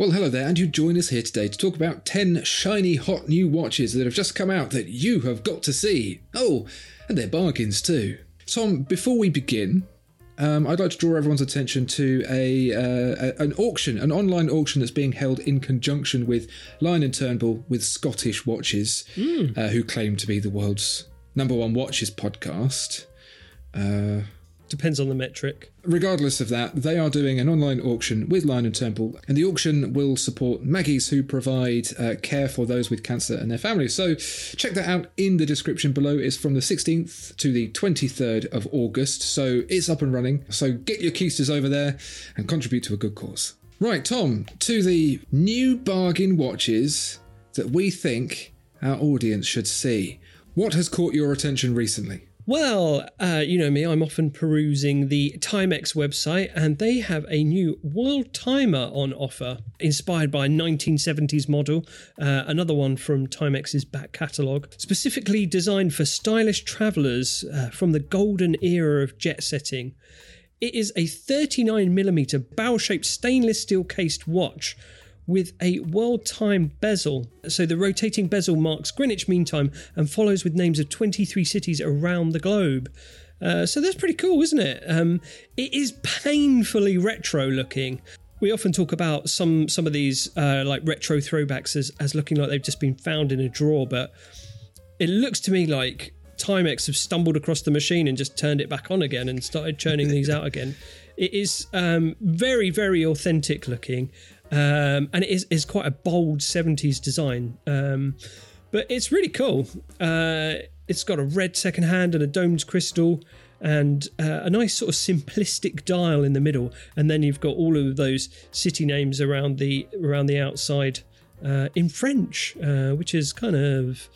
Well, hello there, and you join us here today to talk about 10 shiny hot new watches that have just come out that you have got to see. Oh, and they're bargains too. Tom, before we begin, um, I'd like to draw everyone's attention to a, uh, a, an auction, an online auction that's being held in conjunction with Lyon and Turnbull with Scottish Watches, Mm. uh, who claim to be the world's number one watches podcast. Uh, Depends on the metric. regardless of that, they are doing an online auction with Lyon and Temple, and the auction will support Maggie's who provide uh, care for those with cancer and their families. So check that out in the description below. It's from the 16th to the 23rd of August, so it's up and running. So get your keisters over there and contribute to a good cause. Right, Tom, to the new bargain watches that we think our audience should see. What has caught your attention recently? Well, uh, you know me, I'm often perusing the Timex website, and they have a new world timer on offer, inspired by a 1970s model, uh, another one from Timex's back catalogue, specifically designed for stylish travellers uh, from the golden era of jet setting. It is a 39mm bowl shaped stainless steel cased watch with a world time bezel. So the rotating bezel marks Greenwich Mean Time and follows with names of 23 cities around the globe. Uh, so that's pretty cool, isn't it? Um, it is painfully retro looking. We often talk about some some of these uh, like retro throwbacks as, as looking like they've just been found in a drawer, but it looks to me like Timex have stumbled across the machine and just turned it back on again and started churning these out again. It is um, very, very authentic looking, um, and it is, is quite a bold 70s design. Um, but it's really cool. Uh, it's got a red second hand and a domed crystal and uh, a nice sort of simplistic dial in the middle and then you've got all of those city names around the around the outside uh, in French, uh, which is kind of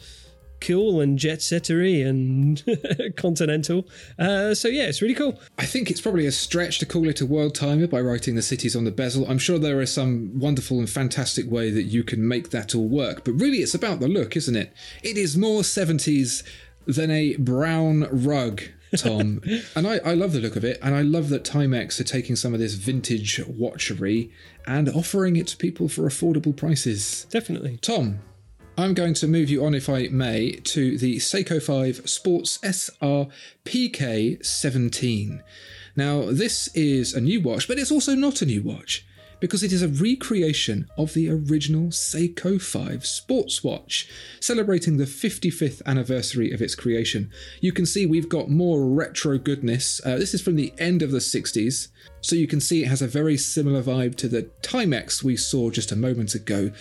cool and jet settery and continental. Uh, so yeah, it's really cool. I think it's probably a stretch to call it a world timer by writing the cities on the bezel. I'm sure there is some wonderful and fantastic way that you can make that all work, but really it's about the look, isn't it? It is more 70s than a brown rug. Tom, and I, I love the look of it, and I love that Timex are taking some of this vintage watchery and offering it to people for affordable prices. Definitely. Tom, I'm going to move you on, if I may, to the Seiko 5 Sports SR PK17. Now, this is a new watch, but it's also not a new watch because it is a recreation of the original Seiko 5 sports watch, celebrating the 55th anniversary of its creation. You can see we've got more retro goodness. Uh, this is from the end of the 60s, so you can see it has a very similar vibe to the Timex we saw just a moment ago.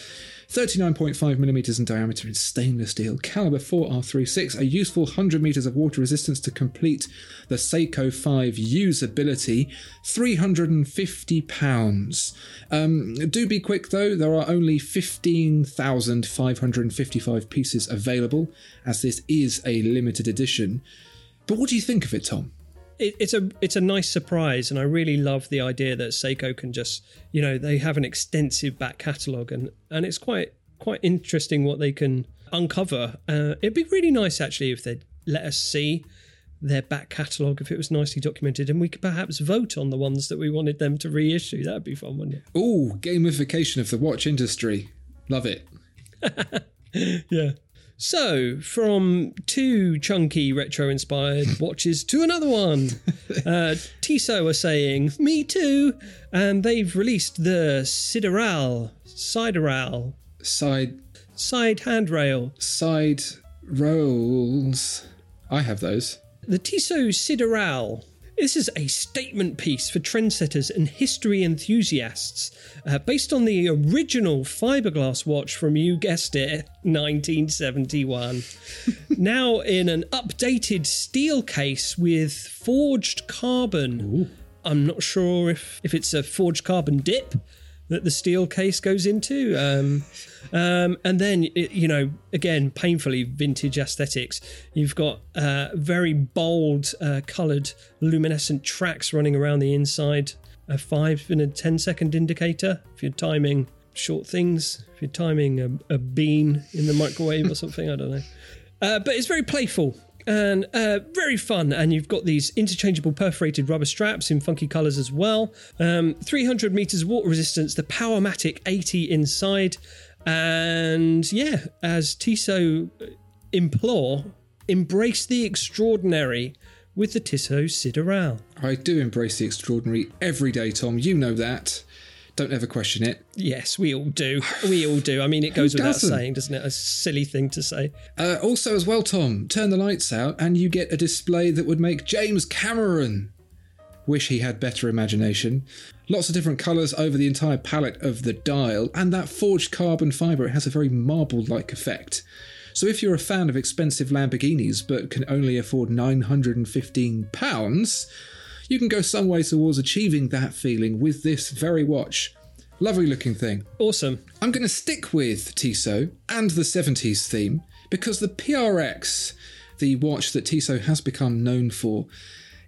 39.5 millimeters in diameter in stainless steel, caliber 4R36, a useful 100 meters of water resistance to complete the Seiko 5 usability, 350 pounds. Um, do be quick though, there are only 15,555 pieces available, as this is a limited edition. But what do you think of it, Tom? It, it's a it's a nice surprise, and I really love the idea that Seiko can just you know they have an extensive back catalogue, and and it's quite quite interesting what they can uncover. Uh, it'd be really nice actually if they'd let us see their back catalogue if it was nicely documented, and we could perhaps vote on the ones that we wanted them to reissue. That'd be fun, wouldn't it? Ooh, gamification of the watch industry. Love it. yeah. So, from two chunky retro inspired watches to another one. Uh, Tissot are saying, Me too. And they've released the Sideral, Sideral, Side side handrail. side rolls. I have those. The Tissot Sideral. This is a statement piece for trendsetters and history enthusiasts, uh, based on the original fiberglass watch from, you guessed it, 1971. now in an updated steel case with forged carbon. I'm not sure if, if it's a forged carbon dip that the steel case goes into. Um, um, and then, you know, again, painfully vintage aesthetics. You've got uh, very bold, uh, coloured, luminescent tracks running around the inside. A five and a 10 second indicator if you're timing short things, if you're timing a, a bean in the microwave or something, I don't know. Uh, but it's very playful and uh, very fun. And you've got these interchangeable perforated rubber straps in funky colours as well. Um, 300 meters water resistance, the Powermatic 80 inside. And yeah, as Tissot implore, embrace the extraordinary with the Tissot Sideral. I do embrace the extraordinary every day, Tom. You know that. Don't ever question it. Yes, we all do. We all do. I mean, it goes without doesn't? saying, doesn't it? A silly thing to say. Uh, also, as well, Tom, turn the lights out and you get a display that would make James Cameron wish he had better imagination. Lots of different colours over the entire palette of the dial, and that forged carbon fibre it has a very marble like effect. So, if you're a fan of expensive Lamborghinis but can only afford £915, you can go some way towards achieving that feeling with this very watch. Lovely looking thing. Awesome. I'm going to stick with Tissot and the 70s theme because the PRX, the watch that Tissot has become known for,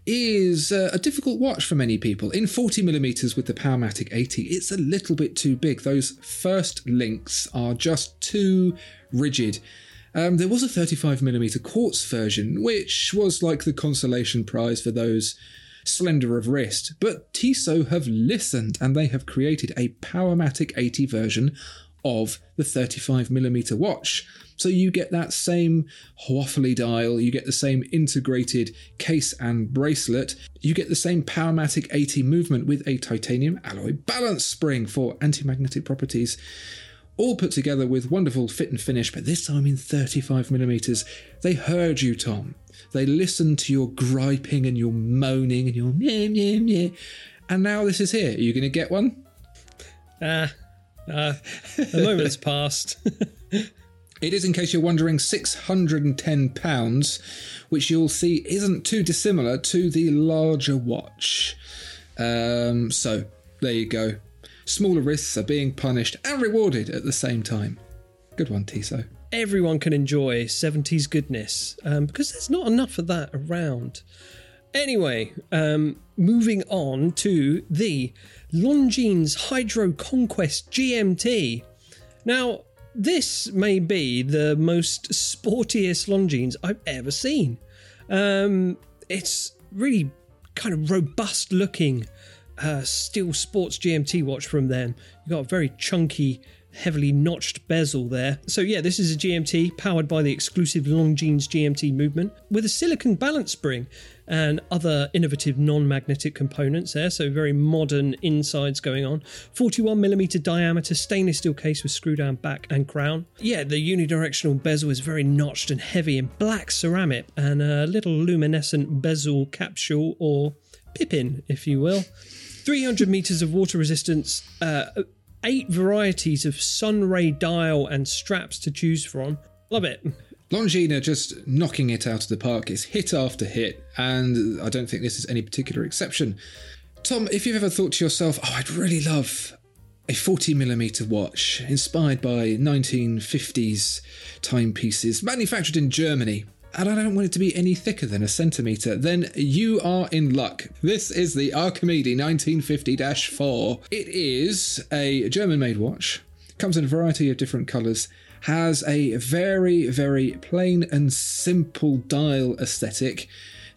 is uh, a difficult watch for many people. In 40mm with the Powermatic 80, it's a little bit too big. Those first links are just too rigid. Um, there was a 35mm quartz version, which was like the consolation prize for those slender of wrist, but Tissot have listened and they have created a Powermatic 80 version of the 35mm watch. So you get that same waffly dial, you get the same integrated case and bracelet, you get the same Powermatic 80 movement with a titanium alloy balance spring for anti-magnetic properties all put together with wonderful fit and finish, but this time in 35mm. They heard you, Tom. They listened to your griping and your moaning and your meh, meh, meh. And now this is here. Are you going to get one? Ah, ah, the moment's passed. It is, in case you're wondering, £610, which you'll see isn't too dissimilar to the larger watch. Um, so, there you go. Smaller risks are being punished and rewarded at the same time. Good one, Tissot. Everyone can enjoy 70s goodness um, because there's not enough of that around. Anyway, um, moving on to the Longines Hydro Conquest GMT. Now, this may be the most sportiest Longines I've ever seen. Um, it's really kind of robust looking uh, steel sports GMT watch from them. You've got a very chunky, heavily notched bezel there. So, yeah, this is a GMT powered by the exclusive Longines GMT movement with a silicon balance spring and other innovative non magnetic components there. So, very modern insides going on. 41mm diameter stainless steel case with screw down back and crown. Yeah, the unidirectional bezel is very notched and heavy in black ceramic and a little luminescent bezel capsule or pippin, if you will. 300 meters of water resistance, uh, eight varieties of sunray dial and straps to choose from. Love it. Longines just knocking it out of the park. It's hit after hit, and I don't think this is any particular exception. Tom, if you've ever thought to yourself, oh, I'd really love a 40mm watch inspired by 1950s timepieces manufactured in Germany, and I don't want it to be any thicker than a centimetre, then you are in luck. This is the Archimede 1950 4. It is a German made watch, comes in a variety of different colours, has a very, very plain and simple dial aesthetic.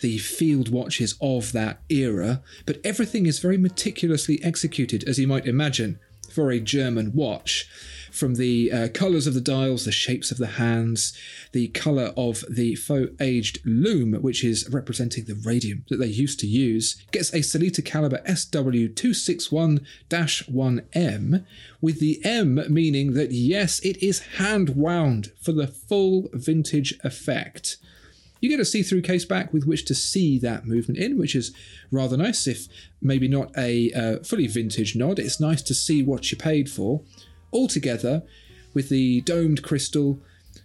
The field watches of that era, but everything is very meticulously executed, as you might imagine, for a German watch. From the uh, colours of the dials, the shapes of the hands, the colour of the faux aged lume, which is representing the radium that they used to use, gets a Sellita caliber SW261 1M, with the M meaning that yes, it is hand wound for the full vintage effect. You get a see through case back with which to see that movement in, which is rather nice. If maybe not a uh, fully vintage nod, it's nice to see what you paid for. Altogether, with the domed crystal,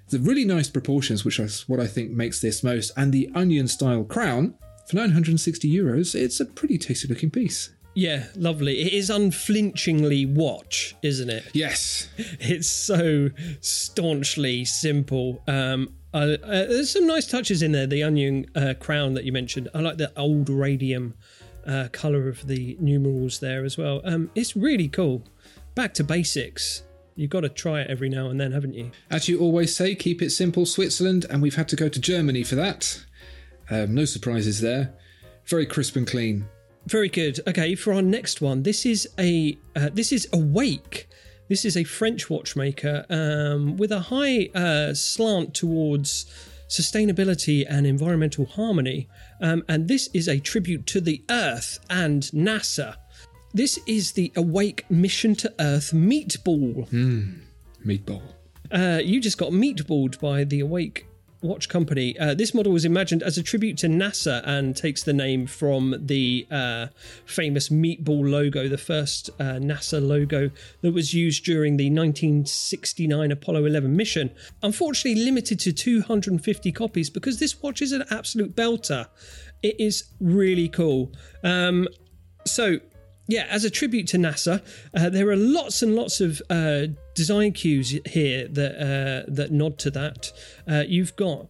the really nice proportions, which is what I think makes this most, and the onion style crown, for 960 euros, it's a pretty tasty looking piece. Yeah, lovely. It is unflinchingly watch, isn't it? Yes. It's so staunchly simple. Um, uh, uh, there's some nice touches in there. The onion uh, crown that you mentioned. I like the old radium uh, color of the numerals there as well. Um, it's really cool. Back to basics. You've got to try it every now and then, haven't you? As you always say, keep it simple, Switzerland, and we've had to go to Germany for that. Um, no surprises there. Very crisp and clean. Very good. Okay, for our next one, this is a uh, this is Awake. This is a French watchmaker um, with a high uh, slant towards sustainability and environmental harmony. Um, and this is a tribute to the Earth and NASA. This is the Awake Mission to Earth meatball. Mm, meatball. Uh, you just got meatballed by the Awake watch company. Uh, this model was imagined as a tribute to NASA and takes the name from the uh, famous meatball logo, the first uh, NASA logo that was used during the 1969 Apollo 11 mission. Unfortunately, limited to 250 copies because this watch is an absolute belter. It is really cool. Um, so, yeah, as a tribute to NASA, uh, there are lots and lots of uh, design cues here that uh, that nod to that. Uh, you've got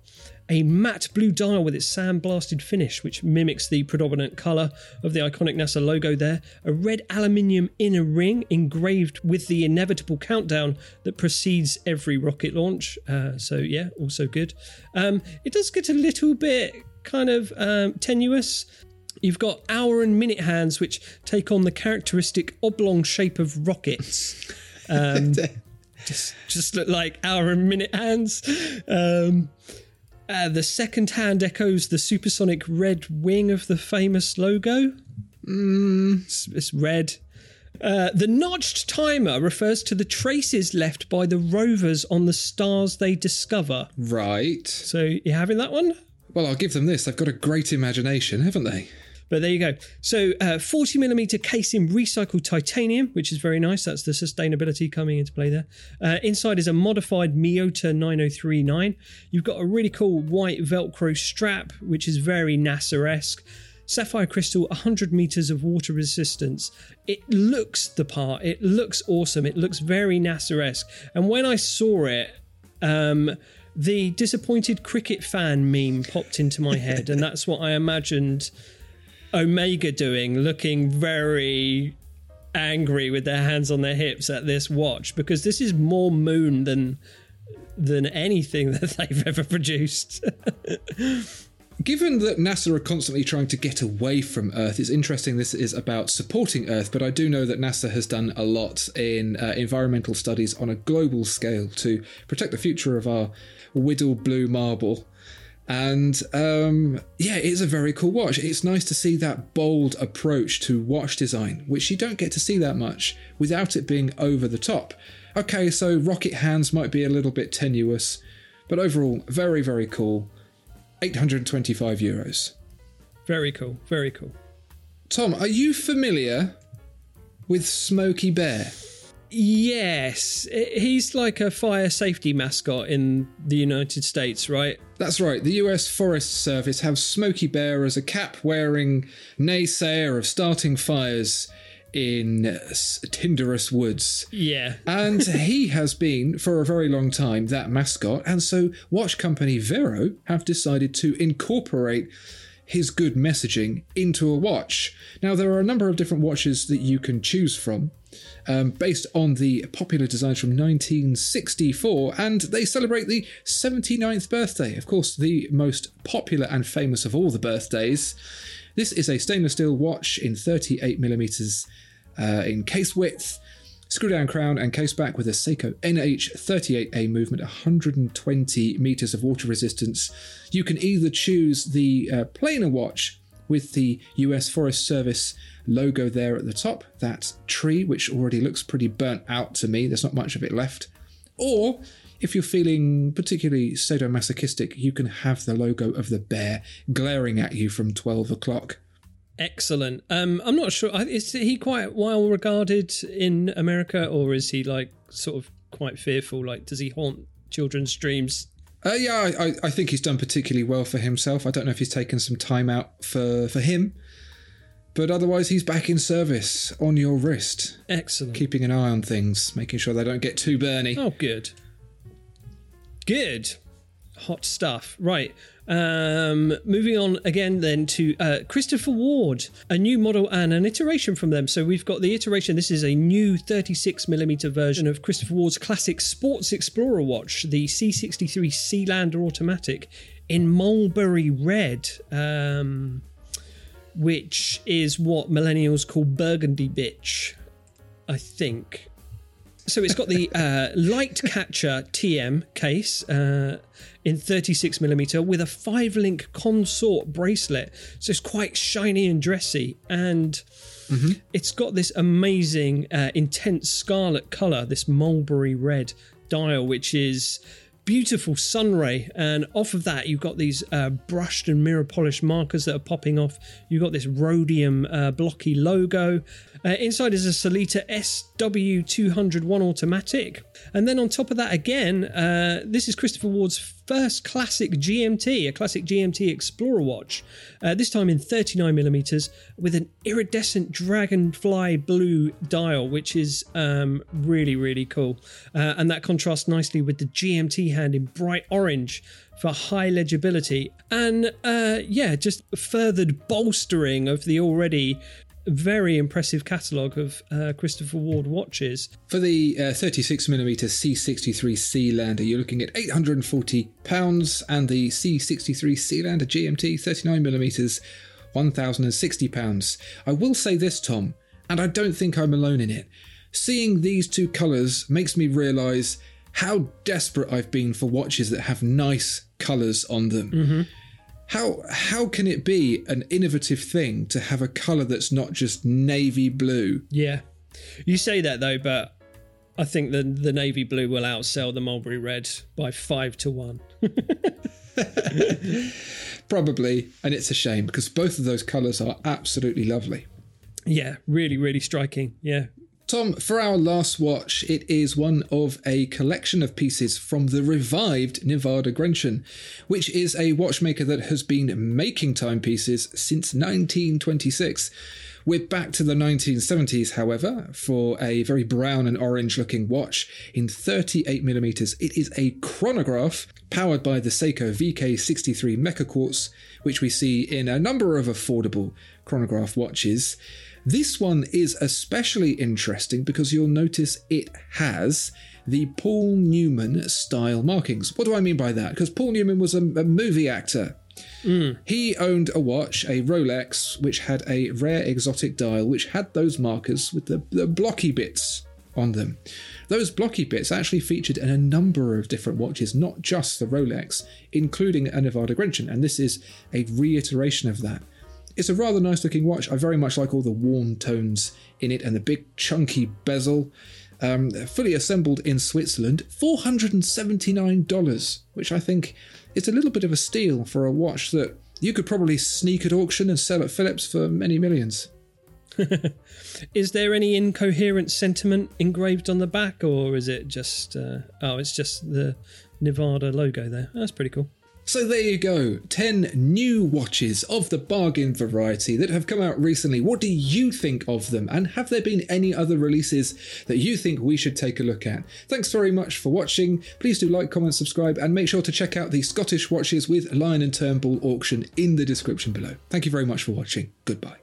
a matte blue dial with its sandblasted finish, which mimics the predominant colour of the iconic NASA logo there. A red aluminium inner ring engraved with the inevitable countdown that precedes every rocket launch. Uh, so, yeah, also good. Um, it does get a little bit kind of um, tenuous. You've got hour and minute hands, which take on the characteristic oblong shape of rockets. Um, just, just look like hour and minute hands. Um, uh, the second hand echoes the supersonic red wing of the famous logo. Mm. It's, it's red. Uh, the notched timer refers to the traces left by the rovers on the stars they discover. Right. So, you having that one? Well, I'll give them this. They've got a great imagination, haven't they? But there you go. So, uh, 40 millimeter case in recycled titanium, which is very nice. That's the sustainability coming into play there. Uh, inside is a modified Miyota 9039. You've got a really cool white Velcro strap, which is very NASA esque. Sapphire crystal, 100 meters of water resistance. It looks the part. It looks awesome. It looks very NASA esque. And when I saw it, um, the disappointed cricket fan meme popped into my head, and that's what I imagined Omega doing, looking very angry with their hands on their hips at this watch because this is more moon than than anything that they've ever produced. Given that NASA are constantly trying to get away from Earth, it's interesting this is about supporting Earth, but I do know that NASA has done a lot in uh, environmental studies on a global scale to protect the future of our Widdle blue marble. And um, yeah, it's a very cool watch. It's nice to see that bold approach to watch design, which you don't get to see that much without it being over the top. Okay, so rocket hands might be a little bit tenuous, but overall, very, very cool. 825 euros. Very cool, very cool. Tom, are you familiar with Smokey Bear? Yes, he's like a fire safety mascot in the United States, right? That's right. The US Forest Service have Smokey Bear as a cap wearing naysayer of starting fires in Tinderous Woods. Yeah. and he has been for a very long time that mascot. And so watch company Vaer have decided to incorporate his good messaging into a watch. Now, there are a number of different watches that you can choose from. Um, based on the popular designs from 1964, and they celebrate the 79th birthday. Of course, the most popular and famous of all the birthdays. This is a stainless steel watch in 38 millimeters uh, in case width, screw down crown and case back with a Seiko NH38A movement, 120 meters of water resistance. You can either choose the uh, plainer watch with the US Forest Service logo there at the top, that tree, which already looks pretty burnt out to me, there's not much of it left. Or if you're feeling particularly sadomasochistic, you can have the logo of the bear glaring at you from 12 o'clock. Excellent. Um, I'm not sure. Is he quite well regarded in America, or is he like sort of quite fearful? Like, does he haunt children's dreams? Uh, yeah, I, I think he's done particularly well for himself. I don't know if he's taken some time out for, for him, but otherwise he's back in service on your wrist. Excellent. Keeping an eye on things, making sure they don't get too burny. Oh, good. Good. Hot stuff. Right. Um, moving on again then to uh, Christopher Ward, a new model and an iteration from them. So we've got the iteration. This is a new 36mm version of Christopher Ward's classic Sports Explorer watch, the C63 Sealander Automatic in mulberry red, um, which is what millennials call burgundy bitch, I think. So it's got the uh, light catcher TM case uh, in 36 millimeter with a five link consort bracelet. So it's quite shiny and dressy. And mm-hmm. it's got this amazing, uh, intense scarlet colour, this mulberry red dial, which is beautiful sunray and off of that you've got these uh, brushed and mirror polished markers that are popping off you've got this rhodium uh, blocky logo uh, inside is a Sellita SW201 automatic and then on top of that again uh, this is Christopher Ward's first classic GMT, a classic GMT Explorer watch, uh, this time in 39mm with an iridescent dragonfly blue dial, which is um, really, really cool. Uh, and that contrasts nicely with the GMT hand in bright orange for high legibility and uh, yeah, just furthered bolstering of the already very impressive catalogue of uh, Christopher Ward watches. For the 36mm uh, C63 Sealander, you're looking at £840, and the C63 Sealander GMT 39mm, £1,060. I will say this, Tom, and I don't think I'm alone in it. Seeing these two colours makes me realise how desperate I've been for watches that have nice colours on them. Mm-hmm how how can it be an innovative thing to have a color that's not just navy blue? Yeah, you say that though, but I think the the navy blue will outsell the mulberry red by five to one. Probably, and it's a shame because both of those colors are absolutely lovely. Yeah, really, really striking. Yeah, Tom, for our last watch, it is one of a collection of pieces from the revived Nivada Grenchen, which is a watchmaker that has been making timepieces since 1926. We're back to the 1970s, however, for a very brown and orange looking watch in 38mm. It is a chronograph powered by the Seiko VK63 Mecha Quartz, which we see in a number of affordable chronograph watches. This one is especially interesting because you'll notice it has the Paul Newman style markings. What do I mean by that? Because Paul Newman was a, a movie actor. Mm. He owned a watch, a Rolex, which had a rare exotic dial, which had those markers with the, the blocky bits on them. Those blocky bits actually featured in a number of different watches, not just the Rolex, including a Nivada Grenchen, and this is a reiteration of that. It's a rather nice looking watch. I very much like all the warm tones in it and the big chunky bezel. Um, fully assembled in Switzerland, $479, which I think is a little bit of a steal for a watch that you could probably sneak at auction and sell at Phillips for many millions. is there any incoherent sentiment engraved on the back, or is it just, uh, oh, it's just the Nivada logo there? That's pretty cool. So there you go 10 new watches of the bargain variety that have come out recently. What do you think of them? And have there been any other releases that you think we should take a look at? Thanks very much for watching. Please do like, comment, subscribe, and make sure to check out the Scottish Watches with Lyon and Turnbull auction in the description below. Thank you very much for watching. Goodbye.